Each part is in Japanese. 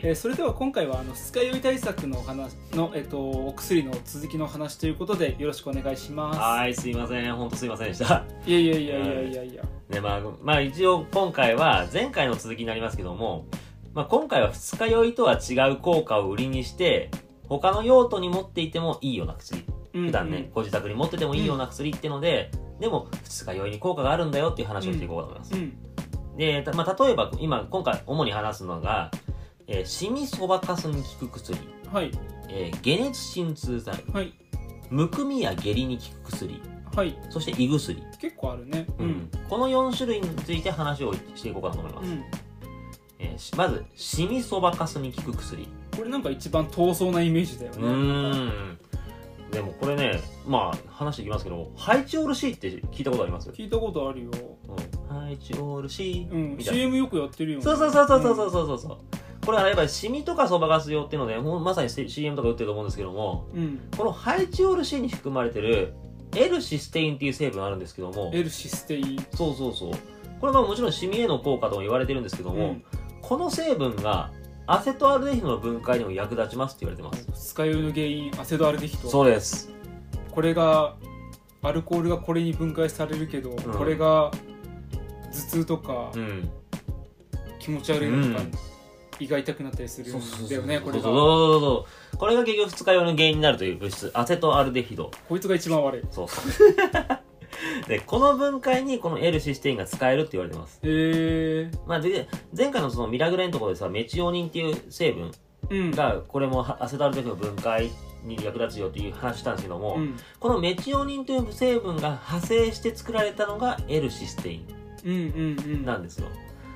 はい。えーそれでは今回はあの二日酔い対策のお話の、えっとお薬の続きのお話ということでよろしくお願いします。はいすいません。本当すいませんでした。いやいやいやいやいやいやねまあ、まあ一応今回は前回の続きになりますけども、まあ、今回は二日酔いとは違う効果を売りにして他の用途に持っていてもいいような薬。普段ね、ご自宅に持っててもいいような薬っていうので、でも二日酔いに効果があるんだよっていう話をしていこうかと思います、うんうん。で、たまあ、例えば今今回主に話すのが、えー、シミそばかすに効く薬、はい。えー、解熱鎮痛剤、はい、むくみや下痢に効く薬、はい、そして胃薬。結構あるね、うん、うん、この4種類について話をしていこうかなと思います、うん、えー、まずシミそばかすに効く薬。これなんか一番遠そうなイメージだよね。うん。でもこれねまあ話していきますけどハイチオール C って聞いたことあります？聞いたことあるよ、うん、ハイチオール C、うん、CM よくやってるよね。そうそうそうそうそうそうそう、うん。これはやっぱりシミとかそばかす用っていうのでもうまさに CM とか売ってると思うんですけどもうん、うんこのハイチオール C に含まれてる L システインっていう成分があるんですけども L システイン。そうそうそう。これはもちろんシミへの効果とも言われてるんですけども、うん。この成分がアセトアルデヒドの分解にも役立ちますって言われてます。二日酔いの原因アセドアルデヒド。そうです。これがアルコールがこれに分解されるけど、ん。これが頭痛とかうん。気持ち悪いのとか、うん胃が痛くなったりするそうそうそうんだよねこれが。そうそうそう。そうこれが結局二日酔いの原因になるという物質アセトアルデヒド。こいつが一番悪い。そう でこの分解にこの L システインが使えるって言われてます。へえまあ、で前回のそのミラグレのところでさメチオニンっていう成分うん。がこれもアセトアルデヒドの分解に役立つよっていう話したんですけども、うん。このメチオニンという成分が派生して作られたのが L システインうんうんうん。なん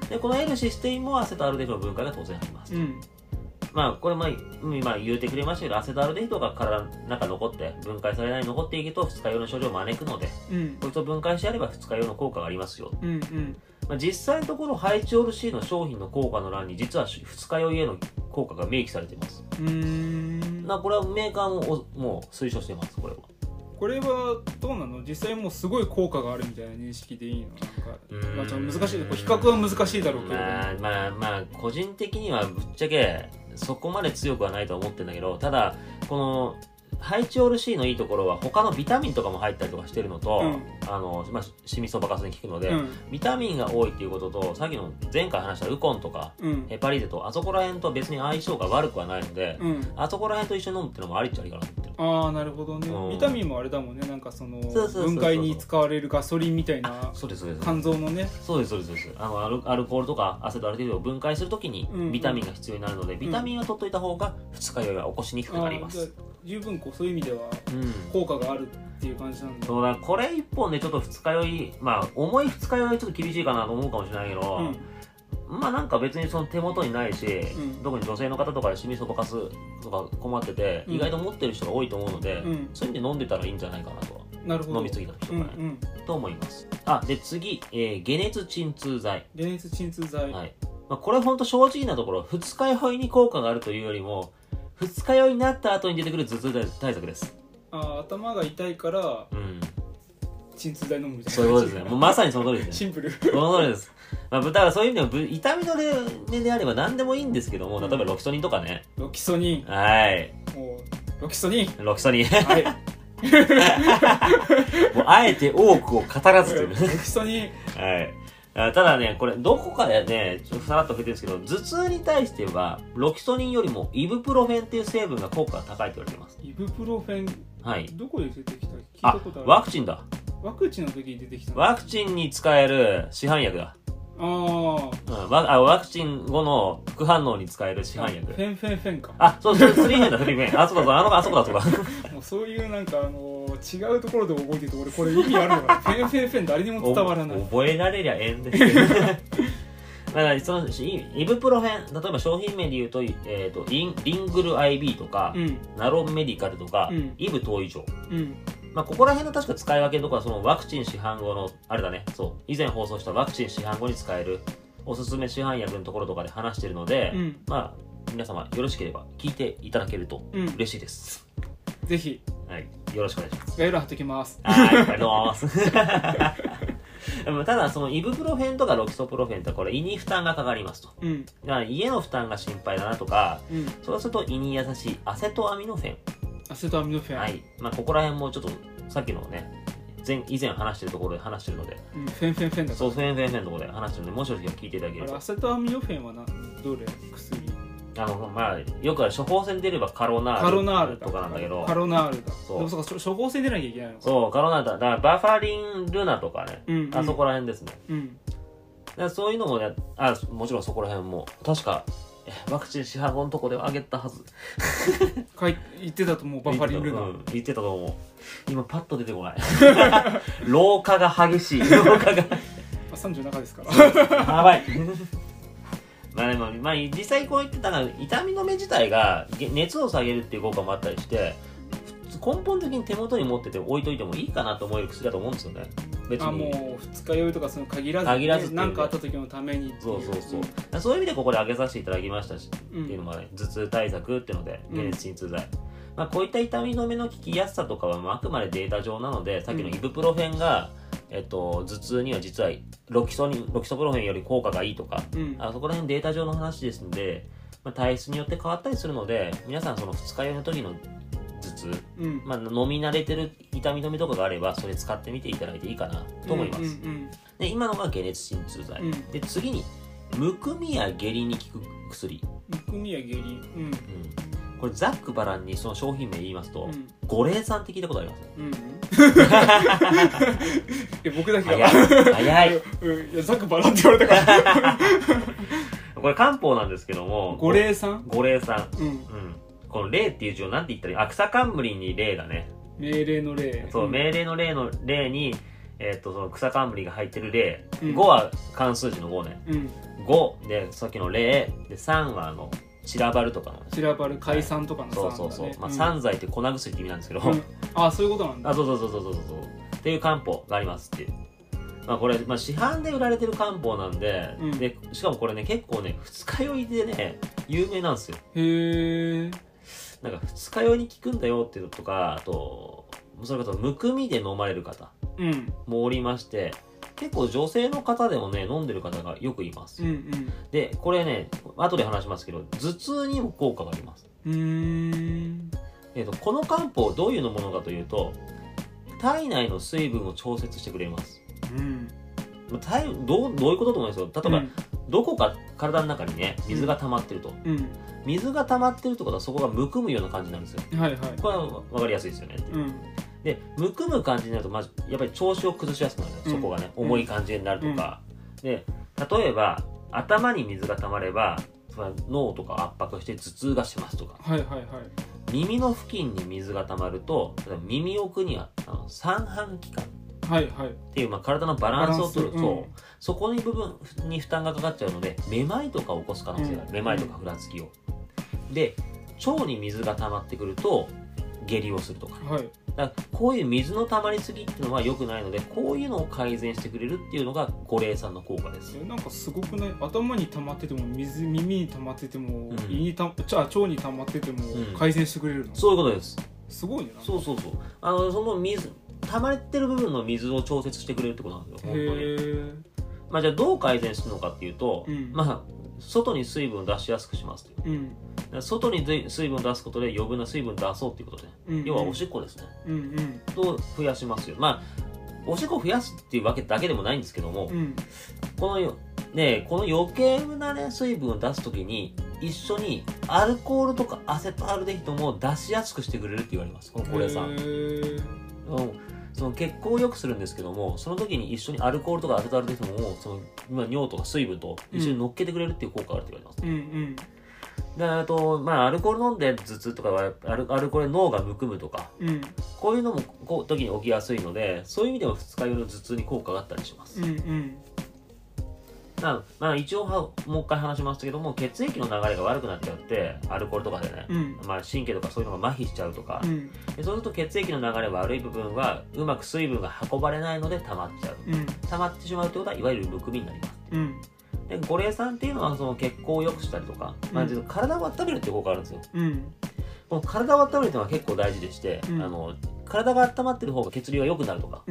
でこの L システインもアセトアルデヒドの分解が当然あります、うん。まあこれまあ今言うてくれましたけどアセトアルデヒドが体の中に残って分解されないように残っていくと二日酔いの症状を招くのでうん。こいつを分解してやれば二日酔いの効果がありますよ、うんうん。まあ、実際のところハイチオール C の商品の効果の欄に実は二日酔いへの効果が明記されています。うーん。なこれはメーカーもおもう推奨していますこれはこれはどうなの？実際もうすごい効果があるみたいな認識でいいの？なんかまあちょっと難しい。比較は難しいだろうけれど。も、まあまあまあ個人的にはぶっちゃけそこまで強くはないと思ってるんだけどただこのハイチオール C のいいところは他のビタミンとかも入ったりとかしてるのと、うん。あのまあ、シミそばかすに効くので、うん。ビタミンが多いっていうこととさっきの前回話したウコンとかうん。ヘパリーゼとあそこら辺と別に相性が悪くはないので、うん。あそこら辺と一緒に飲むっていうのもありっちゃありかなと思って。るああなるほどね、うん。ビタミンもあれだもんね。なんかその分解に使われるガソリンみたいなそうですそうです。肝臓のね。そうですそうです。そうですあのアルアルコールとかアセトアルデヒドを分解するときにうんうん。ビタミンが必要になるので、ビタミンは取っといた方が二日酔いは起こしにくくなります。十分こうそういう意味ではうん。効果があるっていう感じなんだ。そうだこれ一本でちょっと二日酔いまあ重い二日酔いはちょっと厳しいかなと思うかもしれないけど、うんまあなんか別にその手元にないし、うん。特に女性の方とかでシミそばかすとか困ってて、うん。意外と持ってる人が多いと思うので、うん。そういう意味で飲んでたらいいんじゃないかなとはなるほど。飲みすぎた人がね、うんうん。と思います。あで次、えー解熱鎮痛剤。解熱鎮痛剤、はい。まあ、これ本当正直なところ二日酔いに効果があるというよりも二日酔いになった後に出てくる頭痛対策です。あー頭が痛いからうん鎮痛剤飲むみたいなそういうことですねもうまさにその通りですねシンプルその通りです。まあ、だからそういう意味でもぶ痛みの例であれば何でもいいんですけども、例えばロキソニンとかね。ロキソニはい。ンもうロキソニンロキソニン。はい もうあえて多くを語らずという。ロキソニンはい。あただね、これ、どこかでね、ちょっとさらっと触れてるんですけど、頭痛に対しては、ロキソニンよりもイブプロフェンっていう成分が効果が高いと言われています。イブプロフェンはい。どこで出てきた？聞いあたことあ、るワクチンだ。ワクチンの時に出てきたの？ワクチンに使える市販薬だ。あー。うん、ワあワクチン後の副反応に使える市販薬。フェンフェンフェンか。あ、そうそう、スリーフェンだ、スリーフェン。あ、そうだそうだ、あの、あそこだ、そうだ。もうそういうなんかあの違うところで覚えてると俺これ意味あるのかな。フェンフェンフェン誰にも伝わらない。お覚えられりゃええんですけどだからそのイイブプロフェン例えば商品名で言うと,、えー、とリンリングル IB とか、うん。ナロンメディカルとか、うん。イブ投与状うんまあ、ここら辺の確か使い分けのところはそのワクチン市販後のあれだね。そう。以前放送したワクチン市販後に使えるおすすめ市販薬のところとかで話してるので、うん。まあ皆様よろしければ聞いていただけるとうん。嬉しいです、ぜひ。はい。よろしくお願いします。概要欄貼っておきます。はい。ありがとうございます。ただそのイブプロフェンとかロキソプロフェンってこれ胃に負担がかかりますと。うん。だから家の負担が心配だなとかうん。そうすると胃に優しいアセトアミノフェンアセトアミノフェン、はい。まあここら辺もちょっとさっきのね前以前話してるところで話してるので。うん、フェンフェンフェンだそうフェンフェンフェンのところで話してるのでもしよければ聞いていただけあれるとアセトアミノフェンはなどれ薬？あのまあよくある処方箋出ればカロナール。とかなんだけど。カロナールだ。そう。でもそうか処方箋出なきゃいけないのか。そうカロナールだだからバファリンルナとかね、うんうん。あそこら辺ですね。うん。だそういうのもねあもちろんそこら辺も。確かえワクチン市販のとこではあげたはず。かい言ってたともうバファリンルナ、うん言ってたと思う。今パッと出てこない。老化が激しい。老化が。あ30中ですか。らやばい。まあでも、まあ、実際こう言ってたら痛み止め自体がげ熱を下げるっていう効果もあったりして根本的に手元に持ってて置いといてもいいかなと思える薬だと思うんですよね別あにもう二日酔いとかその限らず,、限らずっていうねなんかあった時のためにそうそうそう。そういう意味でここで挙げさせていただきましたし、うん。っていうのもね頭痛対策っていうのでうん。解熱鎮痛剤、まあ、こういった痛み止めの効きやすさとかはまああくまでデータ上なのでさっきのイブプロフェンが、えっと、頭痛には実はロキソにロキソプロフェンより効果がいいとかうん。あそこら辺データ上の話ですので、まあ、体質によって変わったりするので皆さんその二日酔いの時のうん。まあ、飲み慣れてる痛み止めとかがあればそれ使ってみていただいていいかなと思います、うんうんで今のが解熱鎮痛剤、うん。で次にむくみや下痢に効く薬、むくみや下痢。うん。うん、これざっくばらんにその商品名言いますと、うん。五苓散って聞いたことあります？うん。え僕だけ早がい。早い。うん。いやザクバラって言われたから。これ漢方なんですけども。五苓散五苓散うん。うんこの霊っていう字をなんて言ったらいい？アクサカンムリに霊だね。命令の例そう、ん。命令の霊の霊にえっ、とその草冠が入ってる霊、うん。5は漢数字の5ね。うん。5でさっきの霊。で3はあの散らばるとかの。ね散らばる解散とかのそう散だね。そうそう、まあ、ん。散剤って粉薬って意味なんですけど、うん。あそういうことなんだ。あそうそうそうそうそうそう。っていう漢方がありますっていう。まあこれ、まあ、市販で売られてる漢方なんで,、うん。でしかもこれね結構ね二日酔いでね有名なんですよ。へえなんか二日酔いに効くんだよっていうのとかあとそれこそむくみで飲まれる方うん。もおりまして結構女性の方でもね飲んでる方がよくいます、うんでこれね後で話しますけど頭痛にも効果があります。うん。えー、とこの漢方どういうのものかというと体内の水分を調節してくれます。うん。まあ体どうどういうことと思うんですよ。例えば、うんどこか体の中にね水が溜まってると、うん。水が溜まってるってことはそこがむくむような感じなんですよ。はいはい。これは分かりやすいですよねう。ん。でむくむ感じになるとまずやっぱり調子を崩しやすくなる、うん。そこがね重い感じになるとか、で例えば頭に水が溜まれば脳とか圧迫して頭痛がしますとか。はいはいはい。耳の付近に水が溜まると耳奥にはあの三半規管はいはい。っていう、まあ、体のバランスを取る。バランス。う。ん。そこに部分に負担がかかっちゃうのでめまいとか起こす可能性がある、うん。めまいとかふらつきを。で腸に水が溜まってくると下痢をするとか。はい。だからこういう水の溜まりすぎっていうのは良くないのでこういうのを改善してくれるっていうのが五苓散の効果です。えなんかすごくない？頭に溜まってても水耳に溜まってても、ん。胃にたちゃ腸に溜まっててもうん。改善してくれるの、そういうことです。すごいねなそうそうそう。あのその水溜まってる部分の水を調節してくれるってことなんですよ本当に。まあじゃあどう改善するのかっていうと、うん。まあ外に水分を出しやすくしますといううん。外に水分を出すことで余分な水分を出そうっていうことで、うん要はおしっこですね。うんうん。と増やしますよ。まあおしっこを増やすっていうわけだけでもないんですけども、うん。このよねこの余計なね水分を出す時に一緒にアルコールとかアセトアルデヒドも出しやすくしてくれるって言われますこのこれさん。うんその血行を良くするんですけどもその時に一緒にアルコールとかアセトアルデヒドもその、まあ、尿とか水分と一緒に乗っけてくれるっていう効果があるって言われます、うんうん。であとまあアルコール飲んで頭痛とかはアルアルコールで脳がむくむとかうん。こういうのもこう時に起きやすいのでそういう意味でも二日酔いの頭痛に効果があったりします、うんうんなまあ、一応はもう一回話しますけども血液の流れが悪くなっちゃってアルコールとかでね、うん。まあ、神経とかそういうのが麻痺しちゃうとか。う、ん。でそうすると血液の流れ悪い部分はうまく水分が運ばれないので溜まっちゃう。うん。溜まってしまうってことはいわゆるむくみになります。うん。で五苓散っていうのはその血行を良くしたりとか、まあうん、体を温めるっていう効果があるんですよ。うん。この体を温めるっていうのは結構大事でして、うん。あの体が温まってる方が血流が良くなるとか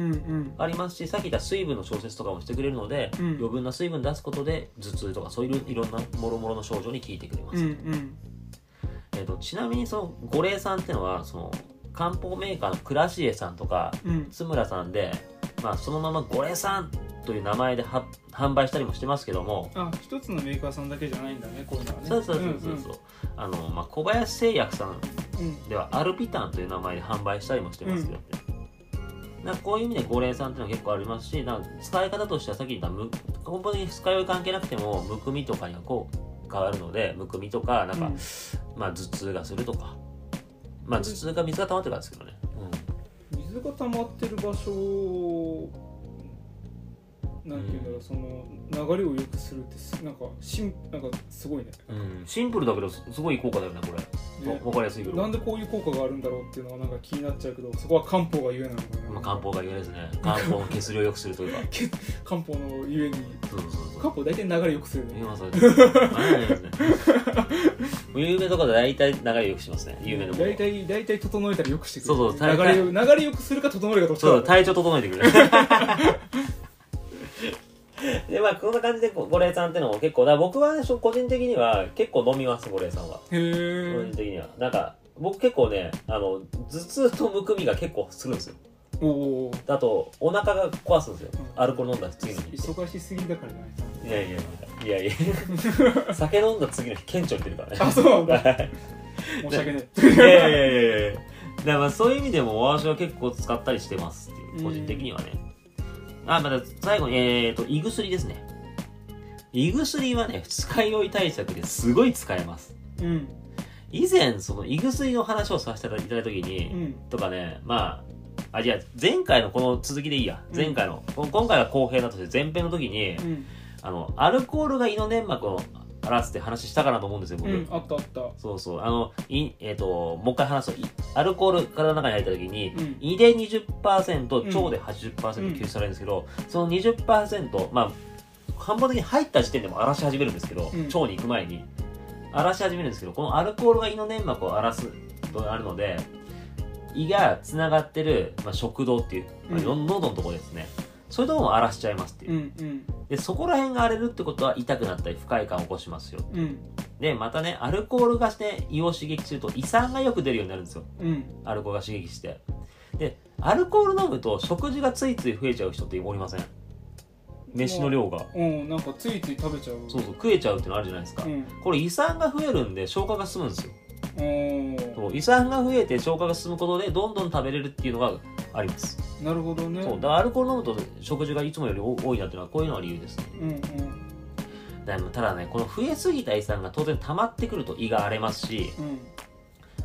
ありますしさっき言った水分の調節とかもしてくれるので、うん。余分な水分出すことで頭痛とかそういういろんなもろもろの症状に効いてくれます、うんうん。えー、とちなみにその五苓散っていうのはその漢方メーカーのクラシエさんとかうん。津村さんで、まあ、そのまま五苓散という名前では販売したりもしてますけども、あ一つのメーカーさんだけじゃないんだねこういうのはね。そうそうそうそうそう、あのまあ、小林製薬さんうんうん。ではアルピタンという名前で販売したりもしてますけど、なんかこういう意味で五苓散っていうのは結構ありますしなんか使い方としてはさっき言ったむ根本的に二日酔い関係なくてもむくみとかにはこう変わるのでむくみとかなんか、うん。まあ、頭痛がするとか。まあ頭痛が水が溜まってるからですけどね、水が溜まってる場所なんていうんだろう、その流れを良くするってすなんかしんなんかすごいね。うん。うん、シンプルだけどすすごい効果だよねこれ。ね。わかりやすいけど。なんでこういう効果があるんだろうっていうのはなんか気になっちゃうけどそこは漢方がゆえなのかな、まあ、漢方が言えですね。漢方の 血流を良くするというか。漢方のゆえに。そうそうそう。漢方大体流れ良くするよ。ね今それあれですね有名とかで大体流れ良くしますね有名なもの大体大体整えたら良くしてくれるそうそう流れを流れ良くするか整えるかどっちかそうだ体調整えてくれる でまあこんな感じでこ五苓散ってのも結構だ僕は、ね、個人的には結構飲みます五苓散は。へ個人え的には。なんか僕結構ねあの頭痛とむくみが結構するんですよ。おおあとお腹が壊すんですよ、うん。アルコール飲んだ次の日。忙しすぎだからじゃないいやいやいやいやいや。酒飲んだ次の日顕著に出るからね。あそうなんだ。はい。申し訳ないいやいやいやいや。だからまあそういう意味でも私は結構使ったりしてますっていう個人的にはね、あまた最後にえー、と胃薬ですね。胃薬はね二日酔い対策ですごい使えます。うん。以前その胃薬の話をさせていただいた時に、うん。とかねまああじゃあ前回のこの続きでいいや。うん。前回の、こ今回は後編だとして前編の時に、うん。あのアルコールが胃の粘膜を荒らすって話したかなと思うんですよ僕、うんあったあった。そうそうあのいえっ、ともう一回話すといアルコール体の中に入った時に、うん。胃で20%うん。腸で80%吸収されるんですけど、その20%まあ半分的に入った時点でも荒らし始めるんですけど、うん。腸に行く前に。荒らし始めるんですけどこのアルコールが胃の粘膜を荒らすとあるので胃がつながってる、まあ、食道っていう、まあうん。喉のところですねそういうとも荒らしちゃいますっていう。う、んうん。でそこら辺が荒れるってことは痛くなったり不快感を起こしますよ。うん。でまたねアルコールがして胃を刺激すると胃酸がよく出るようになるんですよ。うん。アルコールが刺激して。でアルコール飲むと食事がついつい増えちゃう人っておりません？飯の量が。うんなんかついつい食べちゃう。そうそう食えちゃうっていうのあるじゃないですか、うん。これ胃酸が増えるんで消化が進むんですよそう胃酸が増えて消化が進むことでどんどん食べれるっていうのがあります、なるほどね。そうだからアルコール飲むと食事がいつもより多いなっていうのはこういうのが理由ですね。うんうん。でもただねこの増えすぎた胃酸が当然溜まってくると胃が荒れますしうん。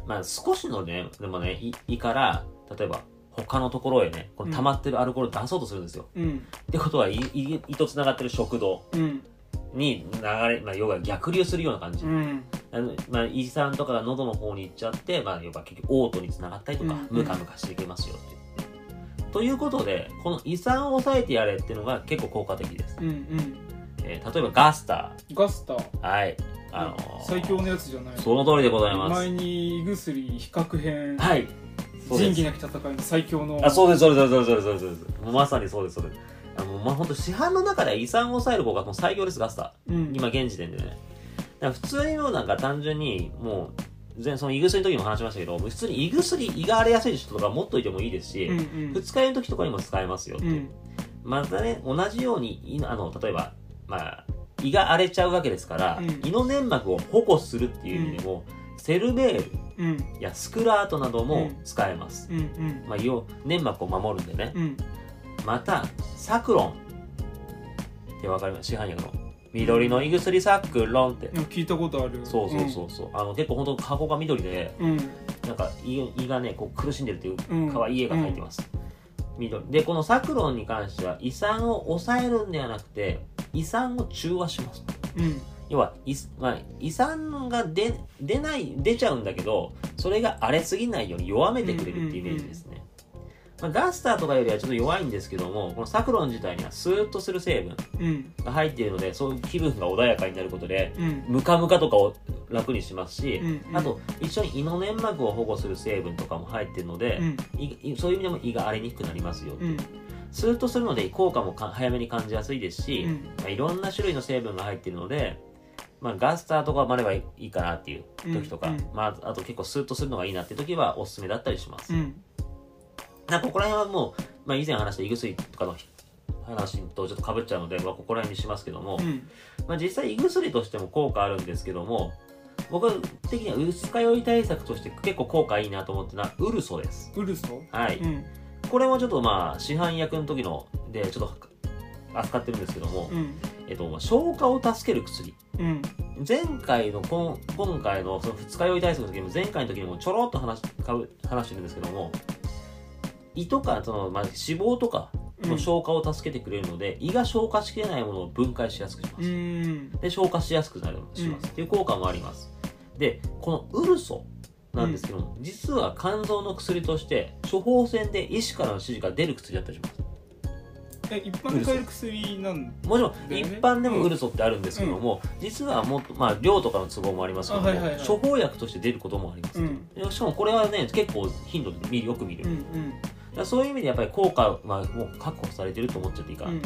まあ少しのねでもね胃胃から例えば他のところへねこの溜まってるアルコールを出そうとするんですよ、うん。ってことは胃胃胃とつながってる食道うん。に流れ、まあ、要は逆流するような感じ、うんあのまあ、胃酸とかが喉の方に行っちゃって、まあ、要は結局嘔吐につながったりとか、うんムカムカしていきますよっていうということでこの胃酸を抑えてやれっていうのが結構効果的です、うんうん。えー例えばガスタガスター。ーはい。あのー最強のやつじゃない。その通りでございます。前に胃薬比較編。はい。仁義なき戦いの最強の。あそうですそうですそうですそうですそうです。まさにそうですそうです。あのまあ本当市販の中では胃酸を抑える効果がもう最強ですガスター。うん。今現時点でねら普通にもうなんか単純にもう前その胃薬の時も話しましたけど普通に胃薬胃が荒れやすい人とか持っといてもいいですし、うんうん。二日酔いの時とかにも使えますよっていう、うん。またね同じようにあの例えばまあ胃が荒れちゃうわけですから、うん。胃の粘膜を保護するっていう意味でも、セルベールうん。やスクラートなども使えます、うんうん。まあ、胃を粘膜を守るんでね、うん。またサクロンってわかります？市販薬の緑の胃薬サクロンって。聞いたことある。そうそうそうそう、あの結構本当箱が緑でうん。なんか胃胃がねこう苦しんでるっていううん。可愛い絵が描いてます、緑。でこのサクロンに関しては胃酸を抑えるんではなくて胃酸を中和します。うん。要は胃,、まあ、胃酸が出出ない出ちゃうんだけどそれが荒れすぎないように弱めてくれるっていうイメージですね、まあ、ガスターとかよりはちょっと弱いんですけどもこのサクロン自体にはスーッとする成分うん。が入っているのでそういう気分が穏やかになることでうん。ムカムカとかを楽にしますし、うん。うんあと一緒に胃の粘膜を保護する成分とかも入ってるので、胃そういう意味でも胃が荒れにくくなりますよ、う。ん。するとするので効果もか早めに感じやすいですし、うん。まあ、いろんな種類の成分が入っているので、まあ、ガスターとかまではいいかなっていう時とか、うん。うん。まあ、あと結構スーッとするのがいいなっていう時はおすすめだったりします、うんなここら辺はもう、まあ、以前話した胃薬とかの話とちょっとかぶっちゃうので、まあ、ここら辺にしますけども、うん。まあ、実際胃薬としても効果あるんですけども僕的には二日酔い対策として結構効果いいなと思ってるのはウルソです。ウルソはい、うん。これもちょっとまあ市販薬の時のでちょっと扱ってるんですけども、うん。えっと、まあ消化を助ける薬。うん。前回の今今回のその二日酔い対策の時も前回の時にもちょろっと話かぶ話してるんですけども胃とかその、まあ、脂肪とかの消化を助けてくれるので、胃が消化しきれないものを分解しやすくします、うん。で消化しやすくなるします、っていう効果もあります。でこのウルソなんですけども、実は肝臓の薬として処方箋で医師からの指示が出る薬だったりします。え一般で買える薬なんもちろん一般でもウルソってあるんですけども、実はもっとまあ量とかの都合もありますけども、あはいはいはい。処方薬として出ることもあります、うん。でしかもこれはね結構頻度でよく見る、うんだからそういう意味でやっぱり効果はもう確保されてると思っちゃっていいかな、うん。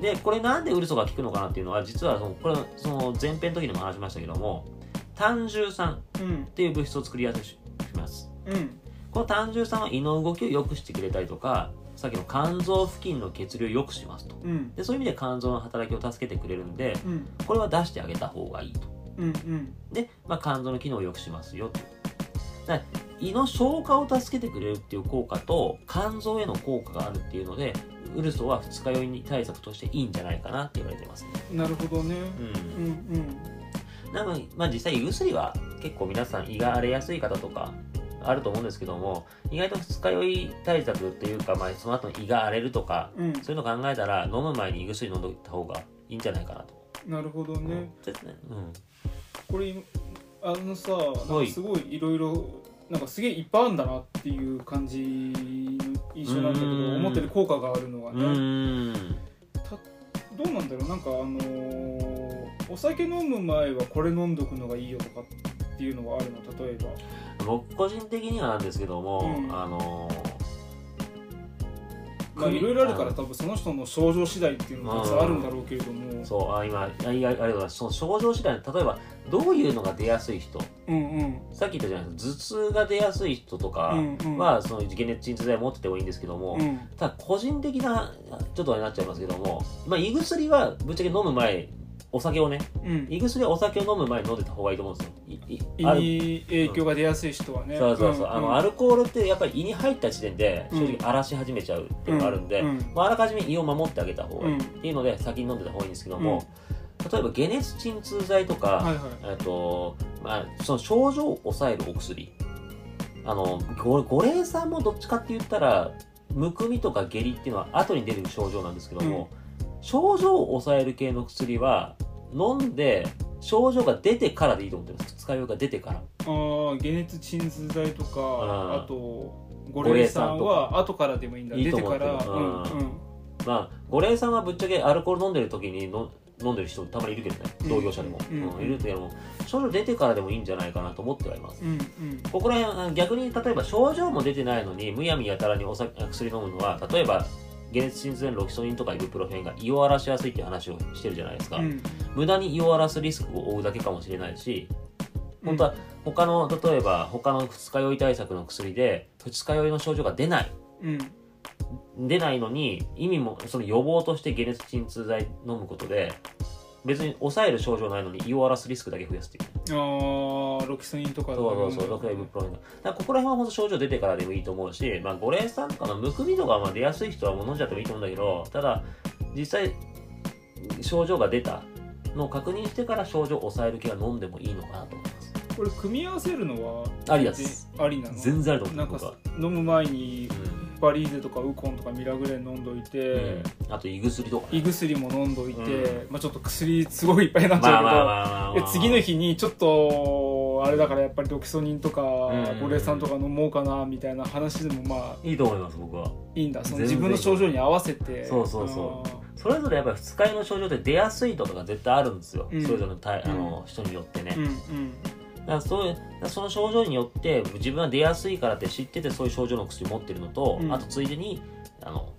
でこれなんでウルソが効くのかなっていうのは実はそのこれその前編の時にも話しましたけども胆汁酸うん。っていう物質を作りやすくします。うん。この胆汁酸は胃の動きを良くしてくれたりとかさっきの肝臓付近の血流を良くしますと。うん。でそういう意味で肝臓の働きを助けてくれるんでうん。これは出してあげた方がいいと。うんうん。で、まあ、肝臓の機能を良くしますよと胃の消化を助けてくれるっていう効果と肝臓への効果があるっていうのでウルソは二日酔いに対策としていいんじゃないかなって言われてます。ねなるほどね。うん。うんうん。なので、まあ、実際胃薬は結構皆さん胃が荒れやすい方とかあると思うんですけども意外と二日酔い対策っていうか、まあ、その後に胃が荒れるとかうん。そういうの考えたら飲む前に胃薬飲んでおいた方がいいんじゃないかなと、なるほどね。うん。これあのさすごいいろいろなんかすげえいっぱいあるんだなっていう感じの印象なんだけど思ってる効果があるのがうねどうなんだろう？なんかあのーお酒飲む前はこれ飲んどくのがいいよとかっていうのはあるの？例えば。僕個人的にはなんですけども、うん。あのまあ首いろいろあるから多分その人の症状次第っていうのもたくさんあるんだろうけれども。そうあ今あいやありがとうございます。その症状次第例えばどういうのが出やすい人。うんうん。さっき言ったじゃないですか頭痛が出やすい人とかうんうん。は、その解熱鎮痛剤持っててもいいんですけども、うん。ただ個人的なちょっとあれになっちゃいますけども、まあ、胃薬はぶっちゃけ飲む前お酒をねうん。胃薬はお酒を飲む前に飲んでた方がいいと思うんですよいいある。いい影響が出やすい人はね。そうそうそう、んあのアルコールってやっぱり胃に入った時点で正直うん荒らし始めちゃうっていうのがあるんで、うんうん。まあ、あらかじめ胃を守ってあげた方がいい、うんっていうので先に飲んでた方がいいんですけども、例えば解熱鎮痛剤とか、はいはい。えっとまあ、その症状を抑えるお薬。あのご五苓散もどっちかって言ったらむくみとか下痢っていうのは後に出る症状なんですけども、症状を抑える系の薬は飲んで症状が出てからでいいと思ってます。二日酔いが出てから。ああ解熱鎮痛剤とかん。あと五苓散は後からでもいいんだ。いいと出てから思ってるうんうん。まあ五苓散はぶっちゃけアルコール飲んでる時にの飲んでる人たまにいるけどね。うん同業者でも、うんうんいるけども症状出てからでもいいんじゃないかなと思ってはいます。うんうん。ここら辺あ逆に例えば症状も出てないのにむやみやたらにお酒薬飲むのは例えば解熱鎮痛剤のロキソニンとかイブプロフェンが胃を荒らしやすいって話をしてるじゃないですか、うん。無駄に胃を荒らすリスクを負うだけかもしれないし本当は他の例えば他の二日酔い対策の薬で二日酔いの症状が出ない。うん。出ないのに意味もその予防として解熱鎮痛剤飲むことで別に抑える症状ないのに胃を荒らすリスクだけ増やすっていう。ああロキソニンとかそうそうそう、ロクエブプロフェンだからここら辺は本当症状出てからでもいいと思うし、まあ、五苓散とかのむくみとかまあ出やすい人はもう飲んじゃってもいいと思うんだけど、ただ、実際、症状が出たのを確認してから症状を抑える系は飲んでもいいのかなと思います。これ組み合わせるのはありです。ありなの？全然あると思う、なんか。飲む前にうんバリーゼとかウコンとかミラグレン飲んどいて、うん。あと胃薬とか、ね。胃薬も飲んどいて、うまあ、ちょっと薬すごいいっぱいになっちゃうけど、まあまあまあまあまあで次の日にちょっとあれだからやっぱりロキソニンとかん五苓散とか飲もうかなみたいな話でもまあいいと思います、僕は。いいんだ。その全然。自分の症状に合わせて。そうそうそう。それぞれやっぱり二日酔いの症状って出やすいとかが絶対あるんですよ、うん。それぞれのたいあの人によってね、うんうんだからそうその症状によって自分は出やすいからって知っててそういう症状の薬持ってるのと、うん。あとついでにあの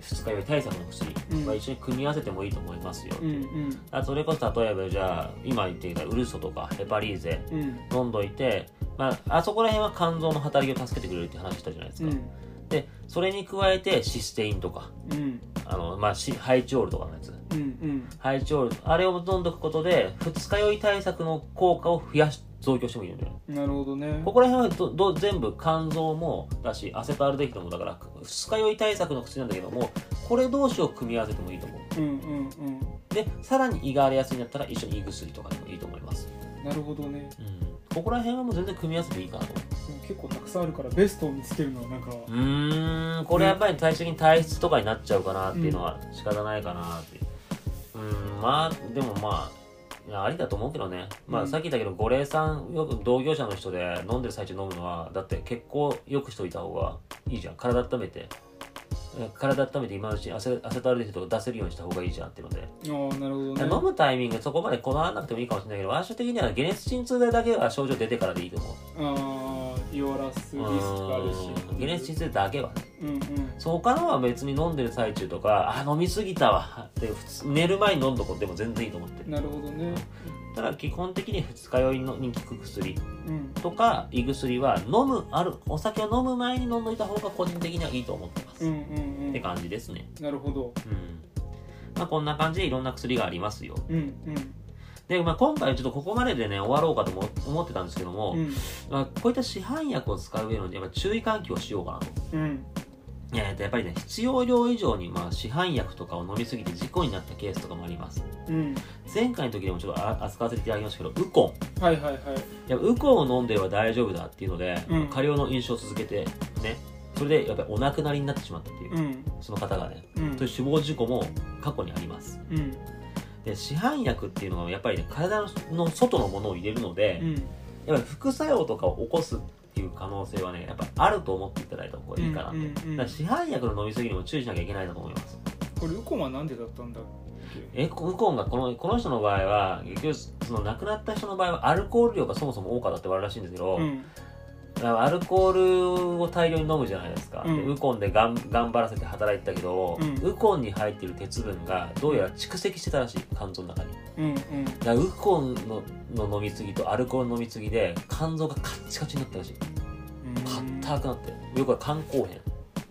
二日酔い対策の薬うん。は一緒に組み合わせてもいいと思いますよう。んいう、あそれこそ例えばじゃあ今言ってきたウルソとかヘパリーゼうん。うん飲んどいて、まあ、あそこら辺は肝臓の働きを助けてくれるって話したじゃないですか、うん。でそれに加えてシステインとかうん。あの、まあ、シハイチョールとかのやつ。うんうん。ハイチョールあれを飲んどくことで二日酔い対策の効果を増やし増強してもいいんだよね。なるほどね。ここら辺はどど全部肝臓もだしアセトアルデヒドもだから二日酔い対策の薬なんだけどもこれ同士を組み合わせてもいいと思う。うんうんでさらに胃が荒れやすいんだったら一緒に胃薬とかでもいいと思います、うんなるほどね。うん、ここら辺はもう全然組み合わせていいかなと思う結構たくさんあるからベストを見つけるのはなんか。うーん。これやっぱり最終的に体質とかになっちゃうかなっていうのは仕方ないかなって。うん。まあでもまあいやありだと思うけどね、まうん。あさっき言ったけど五苓散よく同業者の人で飲んでる最中飲むのはだって血行よくしといた方がいいじゃん。体温めて。え体温めて今のうちにアセアセトアルデヒドとか出せるようにした方がいいじゃんっていうので、ああなるほどね。飲むタイミングそこまでこだわらなくてもいいかもしれないけど最終的には解熱鎮痛剤だけは症状出てからでいいと思う。ああ弱らすリスクあるし。うん。解熱鎮痛剤だけはね。うんうん。そう他のは別に飲んでる最中とかあ飲みすぎたわ。って普通寝る前に飲んどこう。でも全然いいと思ってる。なるほどねただ基本的に二日酔いのに効く薬。うん。とか胃薬は飲むある。お酒を飲む前に飲んどいた方が個人的にはいいと思ってます、うんうんうん。って感じですね。なるほど。うん。まあこんな感じでいろんな薬がありますよ。うんうん。で、まあ、今回ちょっとここまででね終わろうかとも思ってたんですけども、うん。まあ、こういった市販薬を使う上のやっぱ注意喚起をしようかなと。うんえーとやっぱりね必要量以上にまあ市販薬とかを飲みすぎて事故になったケースとかもあります。うん。前回の時でもちょっとあ扱わせていただきましたけどウコン。はいはいはい。いやウコンを飲んでれば大丈夫だっていうので、うん。過量の飲酒を続けてね。それでやっぱりお亡くなりになってしまったっていう、うん。その方がね。うん。そういう死亡事故も過去にあります。うん。で市販薬っていうのはやっぱりね体の外のものを入れるので、うん。やっぱり副作用とかを起こすっていう可能性はねやっぱあると思っていただいた方がいいかなって、うんうんうん。だから市販薬の飲みすぎにも注意しなきゃいけないなと思います。これウコンはなんでだったんだえウコンがこのこの人の場合は結局その亡くなった人の場合はアルコール量がそもそも多かったって言われるらしいんですけど、うん。あアルコールを大量に飲むじゃないですか、うん。でウコンでがん頑張らせて働いてたけど、うん。ウコンに入ってる鉄分がどうやら蓄積してたらしい肝臓の中に。うんうん。だからウコンのの飲みすぎとアルコールの飲みすぎで肝臓がカッチカチになったらしい。硬くなってよくは肝硬変。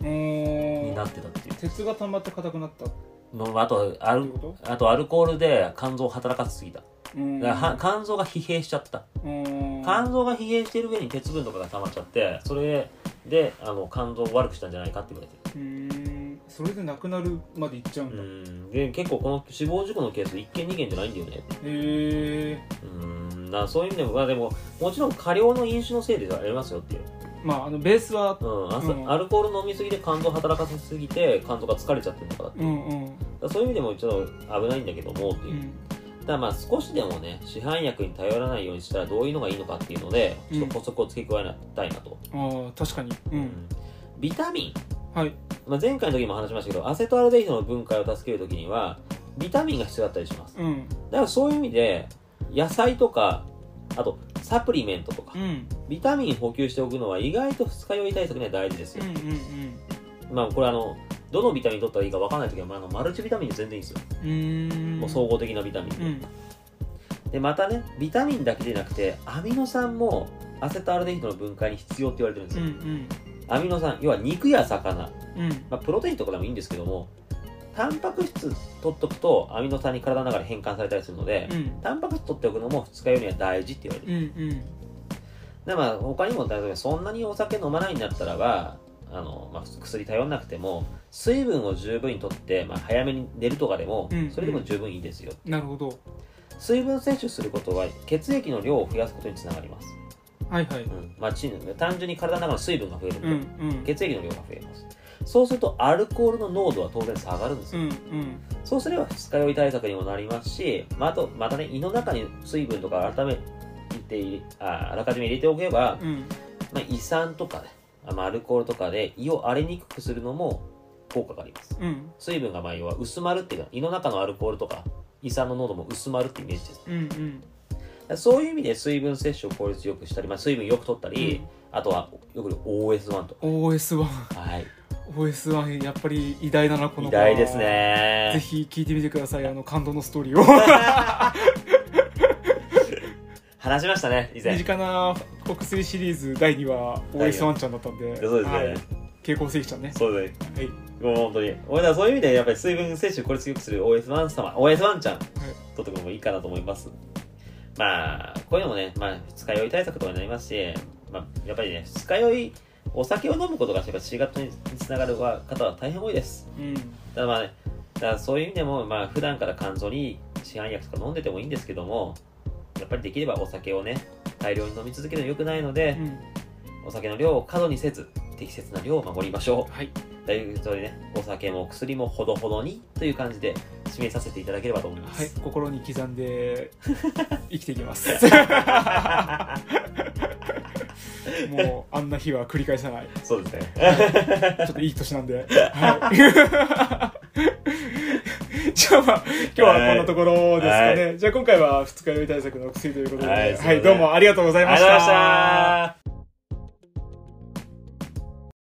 うんになってたっていう。鉄が溜まって硬くなった。っのあとアルあとアルコールで肝臓を働かせすぎただからは肝臓が疲弊しちゃった。うん。肝臓が疲弊してる上に鉄分とかが溜まっちゃってそれであの肝臓を悪くしたんじゃないかって言われてる。うんそれで亡くなるまでいっちゃうんだ。へうん。で結構この死亡事故のケース1件2件じゃないんだよね。えうん。だからそういう意味でもまあでももちろん過量の飲酒のせいではありますよっていう、まああのベースはうん。うん。アルコール飲みすぎで肝臓働かせすぎて肝臓が疲れちゃってるのかだっていう。うんうん。そういう意味でもちょっと危ないんだけどもっていう。う、ん。ただまあ少しでもね市販薬に頼らないようにしたらどういうのがいいのかっていうのでちょっと補足を付け加えたいなと、ああ確かに。うん。ビタミン。はい。まあ、前回の時も話しましたけどアセトアルデヒドの分解を助ける時にはビタミンが必要だったりします。うん。だからそういう意味で野菜とかあとサプリメントとかうん。ビタミン補給しておくのは意外と二日酔い対策には大事ですよ、うんうん。まあこれあのどのビタミン取ったらいいか分からない時は、まあ、マルチビタミンで全然いいですよ、もう総合的なビタミンで、うん。でまたねビタミンだけでなくてアミノ酸もアセトアルデヒドの分解に必要って言われてるんですうんうよ、ん。アミノ酸要は肉や魚。うん。まあ、プロテインとかでもいいんですけどもタンパク質取っとくとアミノ酸に体の中で変換されたりするので、うん。タンパク質取っておくのも二日酔いには大事って言われてる、うんうん。でまあ他にも例えばそんなにお酒飲まないんだったらばあの、まあ、薬頼んなくても水分を十分にとって、まあ、早めに寝るとかでも、うんそれでも十分いいですよ。なるほど。水分摂取することは血液の量を増やすことにつながります、はいはい。うん。まあ、ち単純に体の中の水分が増えるので、うんうん。血液の量が増えます。そうするとアルコールの濃度は当然下がるんですよ。うんうん。そうすれば二日酔い対策にもなりますし、まあ、あとまたね胃の中に水分とか改めてああらかじめ入れておけば、うん。まあ、胃酸とかね、あまあ、アルコールとかで胃を荒れにくくするのも効果があります。うん。水分がまあ要は薄まるっていうか胃の中のアルコールとか胃酸の濃度も薄まるってイメージです。うんうん。そういう意味で水分摂取を効率よくしたり、まあ、水分よく取ったり、あとはよく言う OS1 と OS1 かはい。OS1 やっぱり偉大だなこの偉大ですぜねひ聞いてみてくださいあの感動のストーリーを 話しましたね以前。身近なお薬シリーズ第2話第二 OS1 ちゃんだったんで。そうですね、はい。蛍光石ちゃんね。そうですね。はい。もう本当に。俺らそういう意味でやっぱり水分摂取効率よくする OS1 様 OS1 ちゃんとってもいいかなと思います。まあこういうのもね、まあ、二日酔い対策とかになりますし、まあ、やっぱりね二日酔いお酒を飲むことがやっぱ C 型につながる方は大変多いです。うん。だからまあねだからそういう意味でも、まあ普段から肝臓に市販薬とか飲んでてもいいんですけどもやっぱりできればお酒をね大量に飲み続けるのは良くないので、うん。お酒の量を過度にせず適切な量を守りましょはい、うということでねお酒も薬もほどほどにという感じで締めさせていただければと思います、はい、心に刻んで 生きていきます。もうあんな日は繰り返さない。そうですね。ちょっといい年なんで、はい、じゃあまあ今日はこんなところですかね、はじゃあ今回は二日酔い対策の薬ということで、ははいい、すいどうもありがとうございました